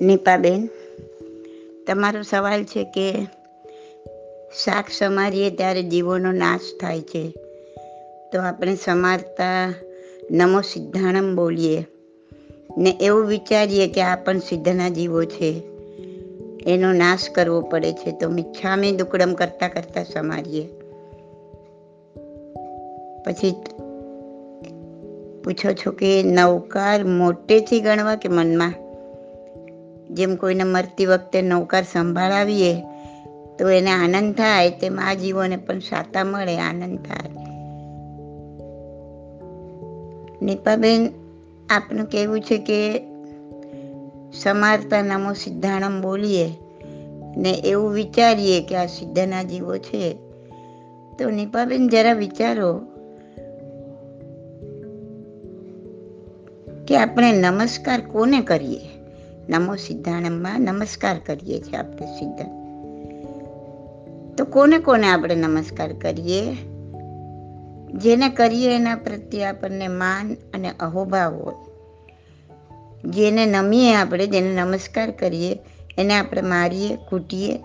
નીપાબેન, તમારો સવાલ છે કે શાક સમારીએ ત્યારે જીવોનો નાશ થાય છે. તો આપણે સમારતા નમો સિદ્ધાણમ બોલીએ ને એવું વિચારીએ કે આ પણ સિદ્ધના જીવો છે. એનો નાશ કરવો પડે છે. તો મિચ્છામી દુકડમ કરતાં કરતાં સમારીએ. પછી પૂછો છો કે નવકાર મોટેથી ગણવા કે મનમાં? જેમ કોઈને મરતી વખતે નૌકાર સંભાળાવીએ, તો એને આનંદ થાય, તેમ આ જીવોને પણ સાતા મળે, આનંદ થાય. નીપાબેન, આપનું કહેવું છે કે સમારતા નામો સિદ્ધાણમ બોલીએ ને એવું વિચારીએ કે આ સિદ્ધના જીવો છે. તો નીપાબેન, જરા વિચારો કે આપણે નમસ્કાર કોને કરીએ? નમો સિદ્ધાણમમાં નમસ્કાર કરીએ છીએ આપણે સિદ્ધાંત તો કોને કોને આપણે નમસ્કાર કરીએ? જેને કરીએ એના પ્રત્યે આપણને માન અને અહોભાવ હોય. જેને નમીએ આપણે, જેને નમસ્કાર કરીએ, એને આપણે મારીએ, કૂટીએ.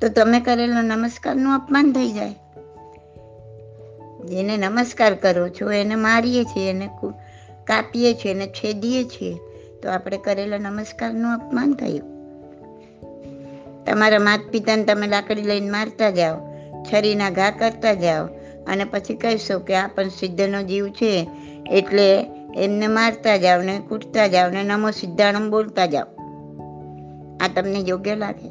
તો તમે કરેલો નમસ્કારનું અપમાન થઈ જાય. જેને નમસ્કાર કરો છો, એને મારીએ છીએ, એને કાપીએ છીએ, એને છેદીએ છીએ. તો આપણે કરેલા નમસ્કારનું અપમાન થયું. તમારા માતા પિતાને તમે લાકડી લઈને મારતા જાઓ, છરીના ઘા કરતા જાઓ અને પછી કહેશો કે આ પણ સિદ્ધનો જીવ છે, એટલે એમને મારતા જાઓ ને કૂટતા જાઓ ને નમો સિદ્ધાણમ બોલતા જાઓ. આ તમને યોગ્ય લાગે?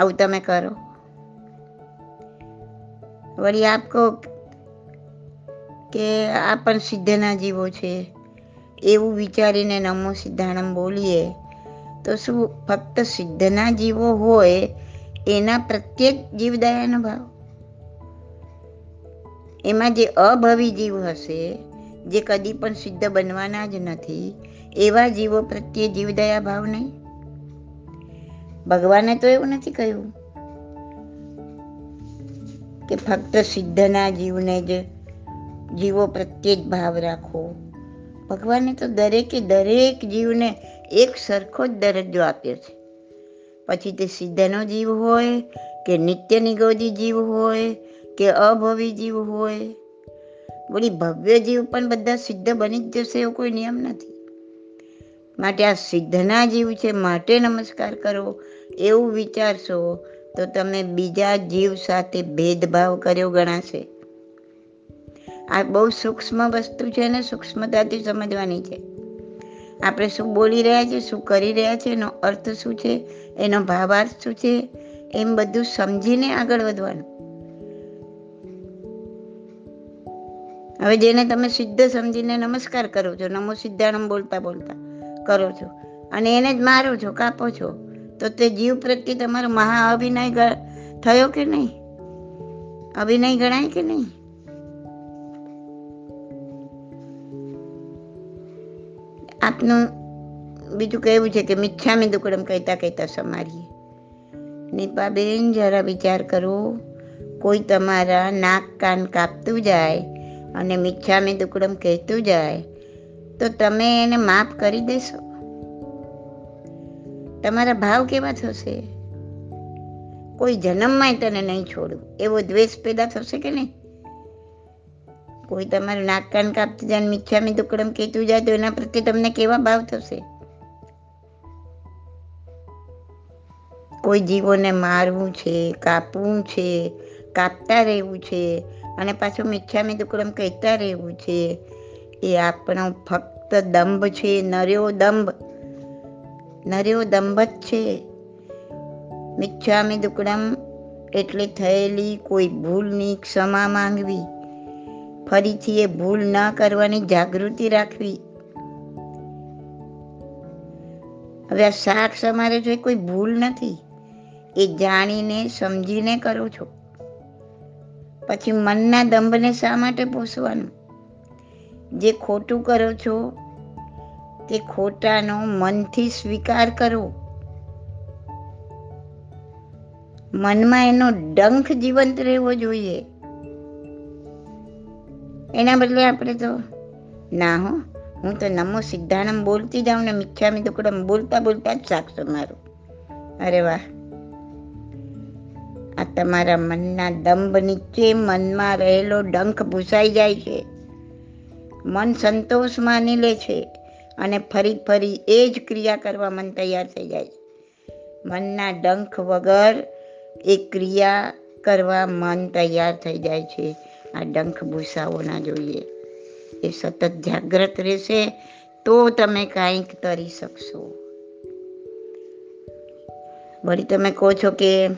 આવું તમે કરો. વળી આપ કહો કે આ પણ સિદ્ધના જીવો છે. એવું વિચારીને નમો સિદ્ધાણમ બોલીએ, તો શું ફક્ત સિદ્ધના જીવો હોય એના પ્રત્યેક જીવદયાનો ભાવ? એમાં જે અભવી જીવ હશે, જે કદી પણ સિદ્ધ બનવાના જ નથી, એવા જીવો પ્રત્યે જીવદયા ભાવ નહીં? ભગવાને તો એવું નથી કહ્યું કે ફક્ત સિદ્ધના જીવને જ જીવો પ્રત્યે જ ભાવ રાખો. ભગવાને તો દરેકે દરેક જીવને એક સરખો જ દરજ્જો આપ્યો છે. પછી તે સિદ્ધનો જીવ હોય, કે નિત્ય નિગોદી જીવ હોય, કે અભવી જીવ હોય. બોલી ભવ્ય જીવ પણ બધા સિદ્ધ બની જ જશે એવો કોઈ નિયમ નથી. માટે આ સિદ્ધના જીવ છે, માટે નમસ્કાર કરો, એવું વિચારશો તો તમે બીજા જીવ સાથે ભેદભાવ કર્યો ગણાશે. આ બહુ સૂક્ષ્મ વસ્તુ છે ને સૂક્ષ્મતાથી સમજવાની છે. આપણે શું બોલી રહ્યા છીએ, શું કરી રહ્યા છીએ, એનો અર્થ શું છે, એનો ભાવાર્થ શું છે, એમ બધું સમજીને આગળ વધવાનું. હવે જેને તમે સિદ્ધ સમજીને નમસ્કાર કરો છો, નમો સિદ્ધાનમ બોલતા બોલતા કરો છો, અને એને જ મારો છો, કાપો છો, તો તે જીવ પ્રત્યે તમારો મહા અભિનય થયો કે નહીં? અભિનય ગણાય કે નહીં? આપનું બીજું કહેવું છે કે મિચ્છામી દુકડમ કહેતા કહેતા સમારીએ. નીપાબેન જરા વિચાર કરો. કોઈ તમારા નાક કાન કાપતું જાય અને મિચ્છામી દુકડમ કહેતું જાય, તો તમે એને માફ કરી દેશો. તમારા ભાવ કેવા થશે? કોઈ જન્મમાં તને નહીં છોડું એવો દ્વેષ પેદા થશે કે નહીં? કોઈ તમારું નાક કાન કાપતું જાય મિચ્છામી દુકડમ કહેતું જાય તો એના પ્રત્યે તમને કેવા ભાવ થશે? કોઈ જીવોને મારવું છે, કાપવું છે, કાપતા રહેવું છે અને પાછું મિચ્છામી દુકડમ કહેતા રહેવું છે, એ આપણો ફક્ત દંભ છે, નર્યો દંભ. નર્યો દંભ જ છે. મિચ્છામી દુકડમ એટલે થયેલી કોઈ ભૂલની ક્ષમા માંગવી. ફરીથી એ ભૂલ ન કરવાની જાગૃતિ રાખવી. હવે આ શાક સમારે છે કોઈ ભૂલ નથી, એ જાણીને, સમજીને કરો છો. પછી મનના દંભને શા માટે પોષવાનું? જે ખોટું કરો છો, તે ખોટાનો મનથી સ્વીકાર કરો. મનમાં એનો ડંખ જીવંત રહેવો જોઈએ. એના બદલે આપણે તો ના હો, હું તો નમો સિદ્ધાનમ બોલતી જાઉં ને મિથ્યામી દુકડમ બોલતા બોલતા જ સાક્ષો મારું. અરે વાહ. આ તમારા મનના દંભ નીચે મનમાં રહેલો ડંખ ભૂસાઈ જાય છે. મન સંતોષ માની લે છે અને ફરી ફરી એ જ ક્રિયા કરવા મન તૈયાર થઈ જાય છે. મનના ડંખ વગર એ ક્રિયા કરવા મન તૈયાર થઈ જાય છે. આ ડંખ ભૂસાઓના જોઈએ. એ સતત જાગ્રત રહેશે તો તમે કાંઈક તરી શકશો. વળી તમે કહો છો કે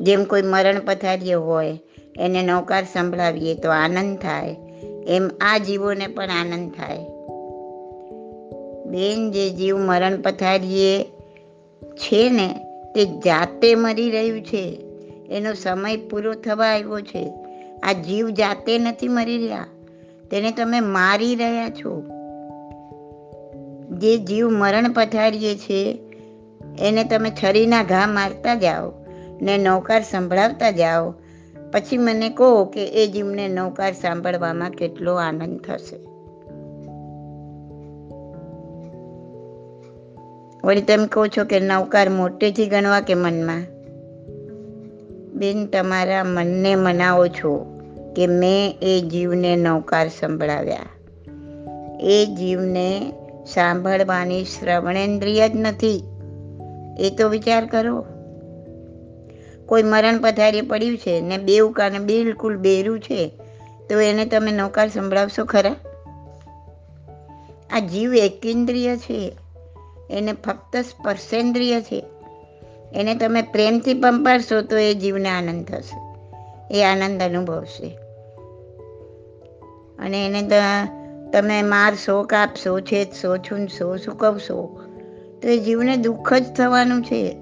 જેમ કોઈ મરણ પથારીએ હોય, એને નૌકાર સંભળાવીએ તો આનંદ થાય. એમ આ જીવોને પણ આનંદ થાય. બેન, જે જીવ મરણ પથારીએ છે ને, તે જાતે મરી રહ્યું છે. એનો સમય પૂરો થવા આવ્યો છે. આ જીવ જાતે નથી મરી રહ્યા. તેને તમે મારી રહ્યા છો. જે જીવ મરણ પથારીએ છે, એને તમે છરીના ઘા મારતા જાઓ ને નૌકાર સંભળાવતા જાઓ. પછી મને કહો કે એ જીવને નૌકાર સાંભળવામાં કેટલો આનંદ થશે. વળી તમે કહો છો કે નૌકાર મોટેથી ગણવા કે મનમાં? બેન, તમારા મનને મનાવો છો કે મેં એ જીવને નૌકાર સંભળાવ્યા. એ જીવને સાંભળવાની શ્રવણેન્દ્રિય જ નથી. એ તો વિચાર કરો. કોઈ મરણ પથારી પડ્યું છે ને બે કાને બિલકુલ બેરું છે, તો એને તમે નૌકાર સંભળાવશો ખરા? આ જીવ એકેન્દ્રિય છે. એને ફક્ત સ્પર્શેન્દ્રિય છે. એને તમે પ્રેમથી પંપાડશો તો એ જીવને આનંદ થશે. એ આનંદ અનુભવશે. અને એને તમે મારશો કાપશો છેદશો છૂંદશો સુકવશો, તો એ જીવને દુઃખ જ થવાનું છે.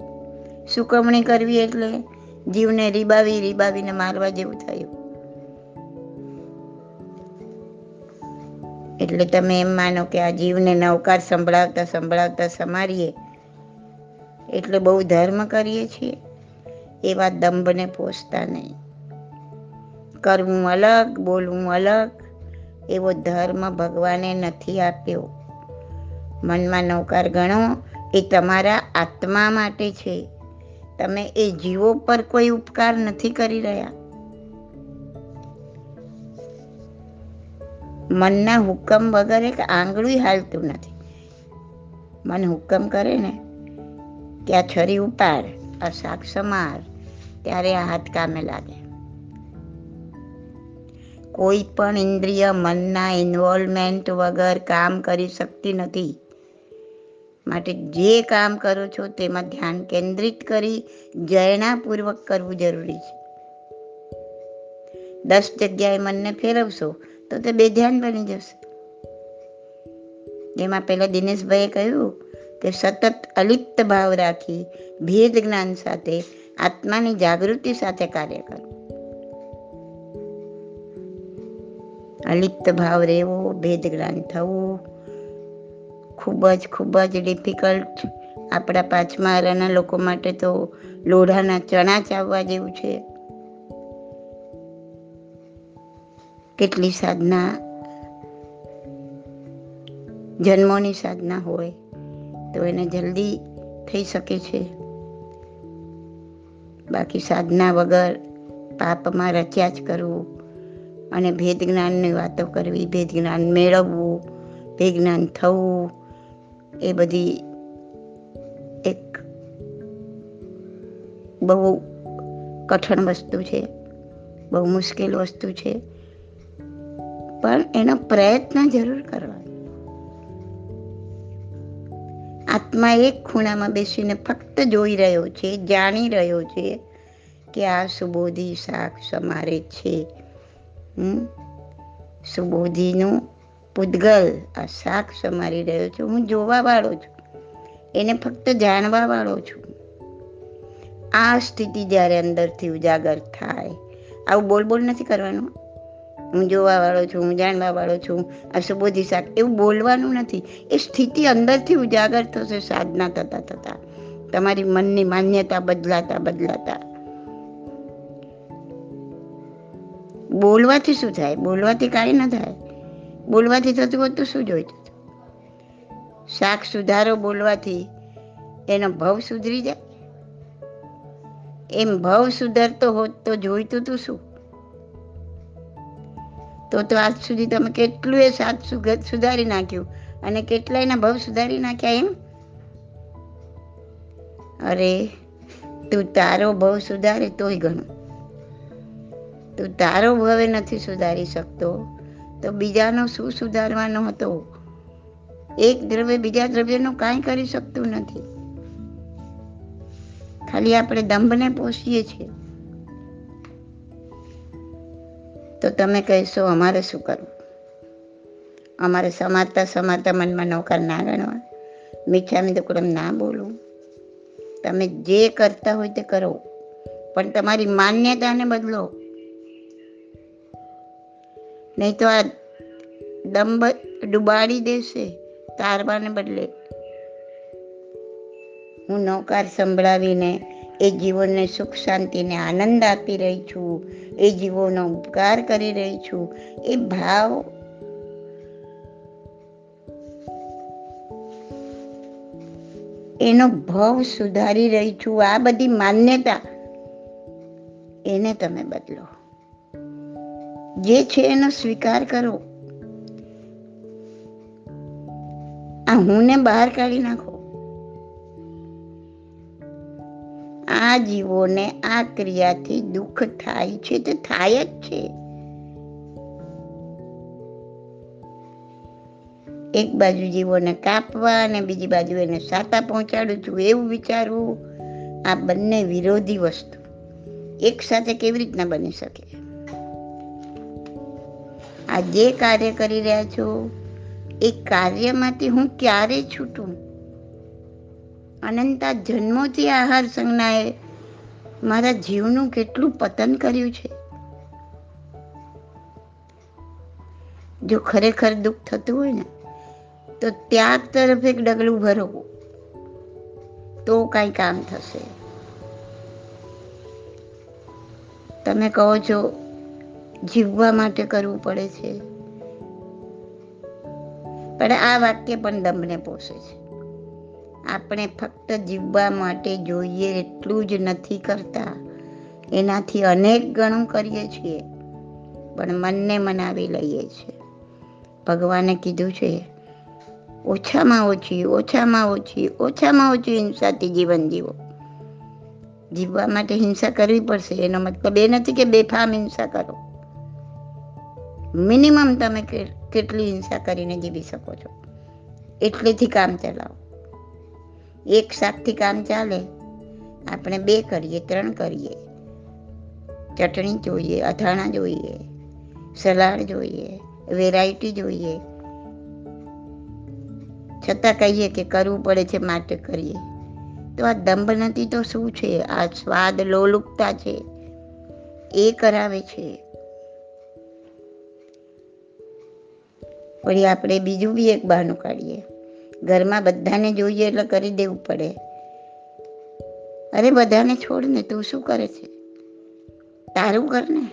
સુકવણી કરવી એટલે જીવને રીબાવી, રીબાવીને મારવા જેવું થયું. એટલે તમે એમ માનો કે આ જીવને નવકાર સંભળાવતા સંભળાવતા સમારીએ. એટલે બહુ ધર્મ કરીએ છીએ. એવા દંભને પોષતા નહીં. કરવું અલગ, બોલવું અલગ, એવો ધર્મ ભગવાને નથી આપ્યો. મનમાં નૌકાર ગણો, એ તમારા આત્મા માટે છે. તમે એ જીવો પર કોઈ ઉપકાર નથી કરી રહ્યા. મનના હુકમ વગર એક આંગળું હાલતું નથી. મન હુકમ કરે ને આ છરી ઉપાડ, આ શાક સમાર, ત્યારે આ હાથ કામે લાગે. કોઈ પણ ઇન્દ્રિય મનના ઇન્વોલ્વમેન્ટ વગર કામ કરી શકતી નથી. માટે જે કામ કરો છો તેમાં ધ્યાન કેન્દ્રિત કરી જયણાપૂર્વક કરવું જરૂરી છે. દસ જગ્યાએ મનને ફેરવશો, તો તે બે ધ્યાન બની જશે. જેમાં પહેલા દિનેશભાઈએ કહ્યું કે સતત અલિપ્ત ભાવ રાખી ભેદ જ્ઞાન સાથે, આત્માની જાગૃતિ સાથે કાર્ય કરો. અલિપ્ત ભાવ રહેવો, ભેદ જ્ઞાન થવું, ખૂબ જ ખૂબ જ ડિફિકલ્ટ. આપણા પાંચમા લોકો માટે તો લોઢાના ચણા ચાવવા જેવું છે. કેટલી સાધના જન્મોની સાધના હોય. તો એને જલ્દી થઈ શકે છે. બાકી સાધના વગર પાપમાં રચ્યા જ કરવું અને ભેદ જ્ઞાનની વાતો કરવી, ભેદ જ્ઞાન મેળવવું, ભેદ જ્ઞાન થવું, એ બધી એક બહુ કઠણ વસ્તુ છે, બહુ મુશ્કેલ વસ્તુ છે. પણ એનો પ્રયત્ન જરૂર કરવા આત્મા એક ખૂણામાં બેસીને ફક્ત જોઈ રહ્યો છે, જાણી રહ્યો છે કે આ સુબોધી શાક સમારે છે. સુબોધીનું પૂદગલ આ શાક સમારી રહ્યો છું. હું જોવાવાળો છું. એને ફક્ત જાણવાવાળો છું. આ સ્થિતિ જ્યારે અંદરથી ઉજાગર થાય. આવું બોલ બોલ નથી કરવાનું? હું જોવા વાળો છું, હું જાણવા વાળો છું, આ સુબોધી શાક, એવું બોલવાનું નથી. એ સ્થિતિ અંદરથી ઉજાગર થશે, સાધના થતા થતા. તમારી મનની માન્યતા બદલાતા બદલાતા. બોલવાથી શું થાય? બોલવાથી કાંઈ ન થાય. બોલવાથી થતું હોત તો શું જોઈતું શાક સુધારો બોલવાથી, એનો ભાવ સુધરી જાય. એમ ભાવ સુધારતો હોત તો જોઈતું તું શું? તો તો આજ સુધી તમે કેટલું એ સાત સુધારી નાખ્યું. અને કેટલાયના ભાવ સુધારી નાખ્યા એમ? અરે, તું તારો ભાવ સુધારે તોય ઘણું. તું તારો ભવે નથી સુધારી શકતો. તો બીજાનો શું સુધારવાનો હતો? એક દ્રવ્ય બીજા દ્રવ્યનું કાંઈ કરી શકતું નથી. ખાલી આપણે દંભને પોષીએ છીએ. તો તમે કહેશો, અમારે શું કરવું? અમારે સમારતા સમારતા મનમાં નૌકાર ના ગણવા. મીઠામી તો ના બોલવું. તમે જે કરતા હોય તે કરો. પણ તમારી માન્યતાને બદલો. નહીં તો આ દંભ ડુબાડી દેશે, તારવાને બદલે. હું નૌકાર સંભળાવીને એ જીવનને સુખ, શાંતિને આનંદ આપી રહી છું. એ જીવોનો ઉપકાર કરી રહી છું. એ ભાવ એનો ભાવ સુધારી રહી છું. આ બધી માન્યતા એને તમે બદલો. જે છે એનો સ્વીકાર કરો. આ હું ને બહાર કાઢી નાખો. આ જીવોને આ ક્રિયાથી દુઃખ થાય છે તે થાય જ છે. એક બાજુ જીવોને કાપવા અને બીજી બાજુ એને સાતા પહોંચાડું છું, એવું વિચારવું, આ બંને વિરોધી વસ્તુ. એક સાથે કેવી રીતના બની શકે? આ જે કાર્ય કરી રહ્યા છો, એ કાર્યમાંથી હું ક્યારે છૂટું? અનંતા જન્મોથી આહાર સંજ્ઞાએ મારા જીવનું કેટલું પતન કર્યું છે. જો ખરેખર દુઃખ થતું હોય ને, તો ત્યાગ તરફ એક ડગલું ભરો તો કઈ કામ થશે. તમે કહો છો, જીવવા માટે કરવું પડે છે. પણ આ વાક્ય પણ દમને પોષે છે. આપણે ફક્ત જીવવા માટે જોઈએ એટલું જ નથી કરતા. એનાથી અનેક ગણું કરીએ છીએ, પણ મનને મનાવી લઈએ છીએ. ભગવાને કીધું છે, ઓછામાં ઓછી ઓછામાં ઓછી ઓછામાં ઓછી હિંસાથી જીવન જીવો. જીવવા માટે હિંસા કરવી પડશે, એનો મતલબ એ નથી કે બેફામ હિંસા કરો. મિનિમમ તમે કેટલી હિંસા કરીને જીવી શકો છો. એટલેથી કામ ચલાવો. એક શાકથી કામ ચાલે. આપણે બે કરીએ, ત્રણ કરીએ. ચટણી જોઈએ, અથાણા જોઈએ, સલાડ જોઈએ વેરાયટી જોઈએ. છતાં કહીએ કે કરવું પડે છે માટે કરીએ. તો આ દંભ નથી તો શું છે? આ સ્વાદ લોલુપતા છે. એ કરાવે છે. વળી આપણે બીજું બી એક બહાનું કાઢીએ. ઘરમાં બધાને જોઈએ એટલે કરી દેવું પડે. અરે બધાને છોડ ને, તું શું કરે છે? તારું કર ને.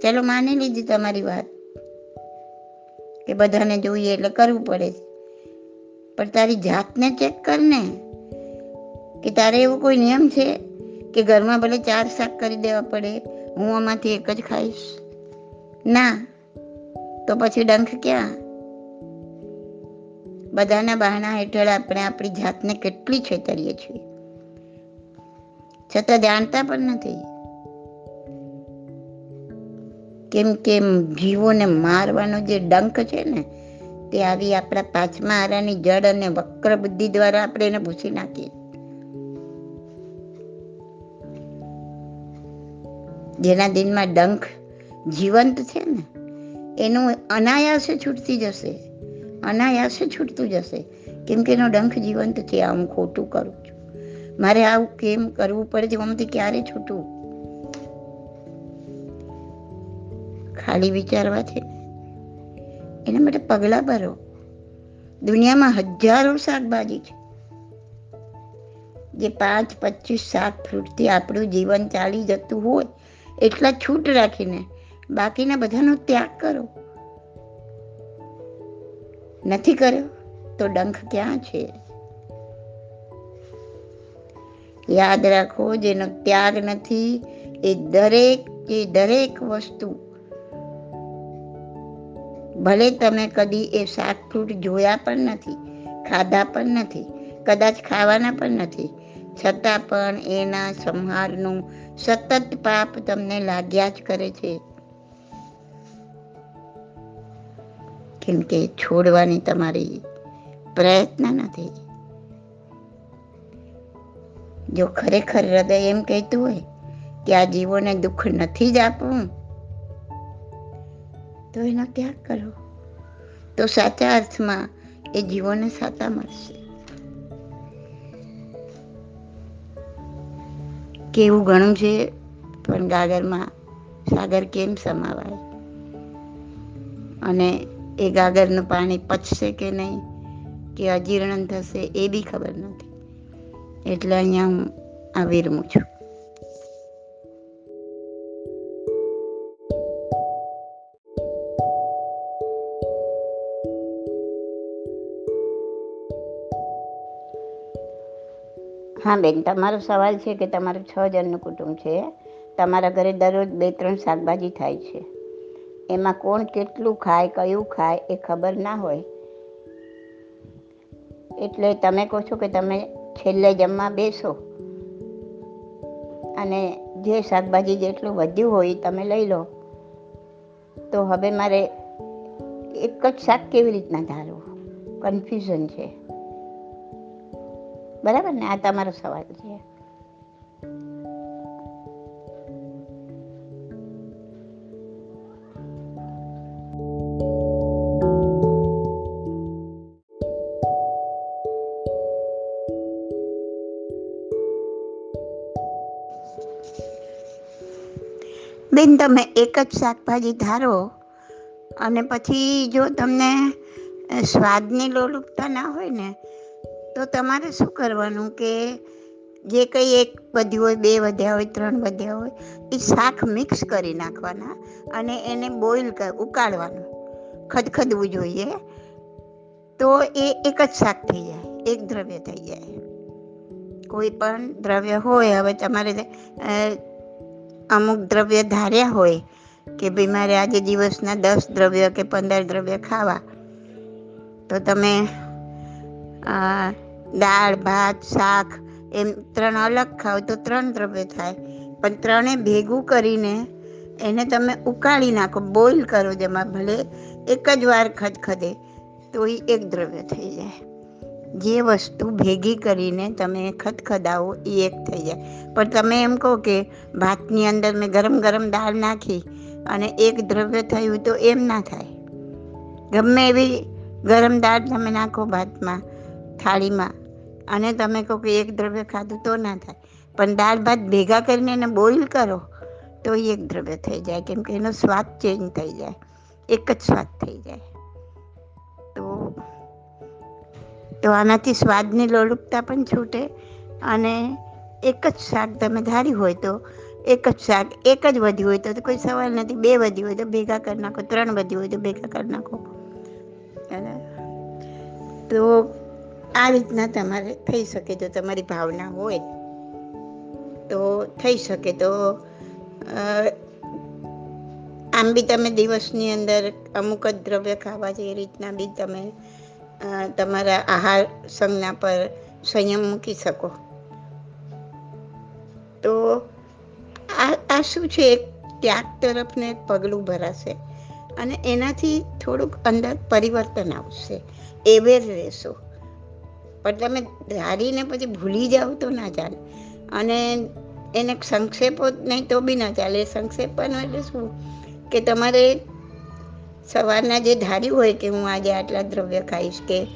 ચાલો માની લીધી તમારી વાત કે બધાને જોઈએ એટલે કરવું પડે પણ તારી જાતને ચેક કર ને કે તારે એવો કોઈ નિયમ છે કે ઘરમાં ભલે ચાર શાક કરી દેવા પડે, હું આમાંથી એક જ ખાઈશ? ના. તો પછી ડંખ ક્યાં? બધાના બહાના હેઠળ આપણે આપણી જાતને કેટલી છેતરીએ છીએ? છતાં જાણતા પણ નથી. કેમ કે જીવોને મારવાનો જે ડંખ છે ને, તે આવી આપણા પાંચમા આરાની જડ અને વક્ર બુદ્ધિ દ્વારા આપણે એને ભૂસી નાખીએ. જેના દિનમાં ડંખ જીવંત છે ને, એનું અનાયાસે છૂટતી જશે. અનાયાસે છૂટતું જશે. કેમ કે એનો ડંખ જીવંત છે, આ હું ખોટું કરું છું. મારે આવું કેમ કરવું પડે છે? આમાંથી ક્યારે છૂટવું ખાલી વિચારવા છે એના માટે પગલાં ભરો. દુનિયામાં હજારો શાકભાજી છે. જે પાંચ, પચીસ શાક ફ્રૂટથી આપણું જીવન ચાલી જતું હોય, એટલા છૂટ રાખીને. બાકીના બધાનો ત્યાગ કરો. નથી કર્યો, તો ડંખ ક્યાં છે? યાદ રાખો, જેનો ત્યાગ નથી, એ દરેક એ દરેક વસ્તુ. ભલે તમે કદી એ શાક ફ્રૂટ જોયા પણ નથી, ખાધા પણ નથી, કદાચ ખાવાના પણ નથી, છતાં પણ એના સંહારનું સતત પાપ તમને લાગ્યા જ કરે છે. કેમ કે છોડવાની તમારી પ્રયત્ન નથી. જો ખરેખર હૃદય એમ કહેતું હોય કે આ જીવોને દુઃખ નથી જ આપવું, તો એનો ત્યાગ કરો. તો સાચા અર્થમાં એ જીવોને સાચા મળશે. કેવું ઘણું છે, પણ ગાગરમાં સાગર કેમ સમાવાય? અને એ ગાગરનું પાણી પચશે કે નહીં, કે અજીર્ણ થશે, એ બી ખબર નથી. એટલે અહીંયા હું આ વિરમું છું હા બેન, તમારો સવાલ છે કે તમારું છ જણનું કુટુંબ છે. તમારા ઘરે દરરોજ બે, ત્રણ શાકભાજી થાય છે. એમાં કોણ કેટલું ખાય, કયું ખાય એ ખબર ના હોય. એટલે તમે કહો છો કે તમે છેલ્લે જમવા બેસો. અને જે શાકભાજી જેટલું વધ્યું હોય તમે લઈ લો. તો હવે મારે એક જ શાક કેવી રીતના ધારવું? કન્ફ્યુઝન છે. બરાબર ને? આ તમારો સવાલ છે. બેન, તમે એક જ શાકભાજી ધારો અને પછી જો તમને સ્વાદની લોલુપતા ના હોય ને, તો તમારે શું કરવાનું કે જે કંઈ એક વધ્યું હોય, બે વધ્યા હોય, ત્રણ વધ્યા હોય, એ શાક મિક્સ કરી નાખવાના અને એને બોઇલ ઉકાળવાનું, ખદખદવું જોઈએ, તો એ એક જ શાક થઈ જાય, એક દ્રવ્ય થઈ જાય. કોઈ પણ દ્રવ્ય હોય, હવે તમારે અમુક દ્રવ્ય ધાર્યા હોય કે ભાઈ મારે આજે દિવસના દસ દ્રવ્ય કે પંદર દ્રવ્ય ખાવા, તો તમે દાળ, ભાત, શાક એમ ત્રણ અલગ ખાવ તો ત્રણ દ્રવ્ય થાય. પણ ત્રણે ભેગું કરીને એને તમે ઉકાળી નાખો બોઇલ કરો જેમાં ભલે એક જ વાર ખદખદે, તો એ એક દ્રવ્ય થઈ જાય. જે વસ્તુ ભેગી કરીને તમે ખદખદાવો એ એક થઈ જાય. પણ તમે એમ કહો કે ભાતની અંદર મેં ગરમ ગરમ દાળ નાખી અને એક દ્રવ્ય થયું તો એમ ના થાય. ગમે એવી ગરમ દાળ તમે નાખો ભાતમાં, થાળીમાં અને તમે કહો કે એક દ્રવ્ય ખાધું તો ના થાય. પણ દાળ ભાત ભેગા કરીને એને બોઇલ કરો તો એ એક દ્રવ્ય થઈ જાય. કેમ કે એનો સ્વાદ ચેન્જ થઈ જાય. એક જ સ્વાદ થઈ જાય. તો તો આનાથી સ્વાદની લોલુપતા પણ છૂટે અને એક જ શાક તમે ધારી હોય તો એક જ શાક, એક જ વધ્યું હોય તો કોઈ સવાલ નથી. બે વધ્યું હોય તો ભેગા કરી નાખો, ત્રણ વધ્યું હોય તો ભેગા કરી નાખો. તો આ રીતના તમારે થઈ શકે જો તમારી ભાવના હોય. તો થઈ શકે તો આમ બી તમે દિવસની અંદર અમુક જ દ્રવ્ય ખાવા છે એ રીતના બી તમે તમારા આહાર સંજ્ઞા પર સંયમ મૂકી શકો. તો આ આ શું છે? એક ત્યાગ તરફને પગલું ભરાશે અને એનાથી થોડુંક અંદર પરિવર્તન આવશે. એવેર રહેશો. પણ તમે ધારીને પછી ભૂલી જાઓ તો ના ચાલે. અને એને સંક્ષેપો નહીં તો બી ના ચાલે. સંક્ષેપનો એટલે શું? કે તમારે સવારના જે ધાર્યું હોય કે હું આજે આટલા દ્રવ્ય ખાઈશ કે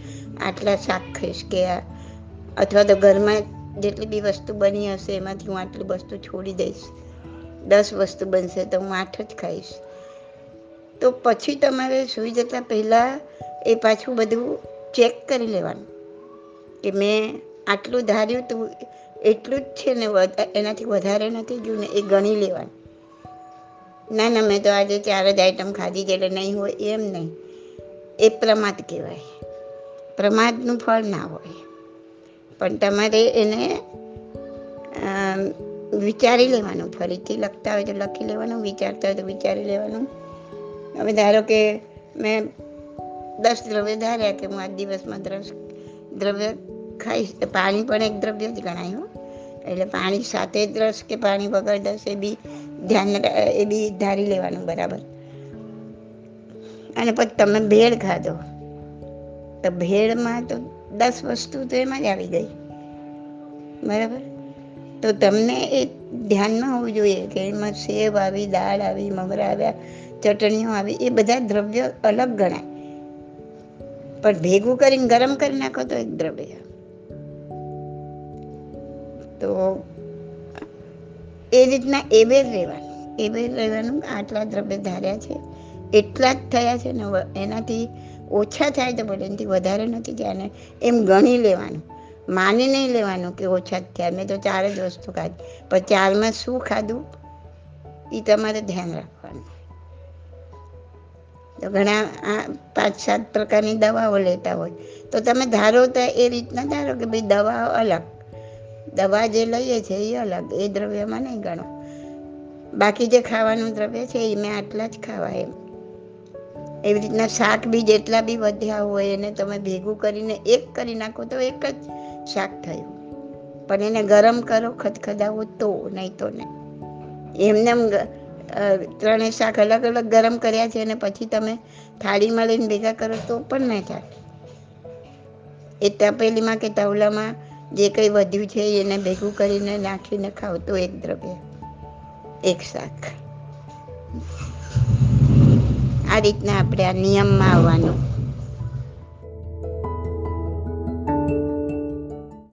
આટલા શાક ખાઈશ કે અથવા તો ઘરમાં જેટલી બી વસ્તુ બની હશે એમાંથી હું આટલી વસ્તુ છોડી દઈશ, દસ વસ્તુ બનશે તો હું આઠ જ ખાઈશ. તો પછી તમારે સૂઈ જતા પહેલાં એ પાછું બધું ચેક કરી લેવાનું કે મેં આટલું ધાર્યું તું, એટલું જ છે ને, એનાથી વધારે નથી જોયું ને એ ગણી લેવાનું. ના ના, મેં તો આજે ચાર જ આઈટમ ખાધી છે, એટલે નહીં હોય એમ નહીં. એ પ્રમાદ કહેવાય. પ્રમાદનું ફળ ના હોય. પણ તમારે એને વિચારી લેવાનું, ફરીથી લખતા હોય તો લખી લેવાનું, વિચારતા હોય તો વિચારી લેવાનું. હવે ધારો કે મેં દસ દ્રવ્ય ધાર્યા કે હું આજ દિવસમાં દસ દ્રવ્ય ખાઈશ, તો પાણી પણ એક દ્રવ્ય જ ગણાય એટલે પાણી સાથે રસ કે પાણી વગર દસ એ બી ધ્યાન એ બી ધારી લેવાનું બરાબર. અને પછી તમે ભેળ ખાધો. તો ભેળમાં તો દસ વસ્તુ તો એમાં જ આવી ગઈ. બરાબર? તો તમને એ ધ્યાનમાં હોવું જોઈએ કે એમાં સેવ આવી, દાળ આવી, મમરા આવ્યા, ચટણીઓ આવી, એ બધા દ્રવ્યો અલગ ગણાય. પણ ભેગું કરીને ગરમ કરી નાખો તો એક દ્રવ્ય. તો એ રીતના એવેર રહેવાનું. એવે રહેવાનું આટલા દ્રવ્ય ધાર્યા છે, એટલા જ થયા છે ને એનાથી ઓછા થાય તો ભલે એનાથી વધારે નથી થયા ને એમ ગણી લેવાનું. માની નહીં લેવાનું કે ઓછા જ થયા. મેં તો ચાર જ વસ્તુ ખાધી. પણ ચારમાં શું ખાધું? એ તમારે ધ્યાન રાખવાનું. તો ઘણા આ પાંચ સાત પ્રકારની દવાઓ લેતા હોય. તો તમે ધારો તો એ રીતના ધારો કે ભાઈ દવાઓ અલગ. દવા જે લઈએ છીએ એ અલગ, એ દ્રવ્યમાં નહીં ગણો. બાકી જે ખાવાનું દ્રવ્ય છે એ મેં આટલા જ ખાવા એમ. એવી રીતના શાક બી જેટલા બી વધ્યા હોય એને તમે ભેગું કરીને એક કરી નાખો તો એક જ શાક થયું. પણ એને ગરમ કરો, ખદખદાવો તો, નહીં તો નહીં. એમને ત્રણેય શાક અલગ અલગ ગરમ કર્યા છે અને પછી તમે થાળીમાં લઈને ભેગા કરો તો પણ નહીં થાય. એ તપેલીમાં કે તવલામાં જે કંઈ વધ્યું છે એને ભેગું કરીને નાખીને ખાવ તો એક દ્રવ્ય, એક શાક. આ રીતના આપણે આ નિયમમાં આવવાનું.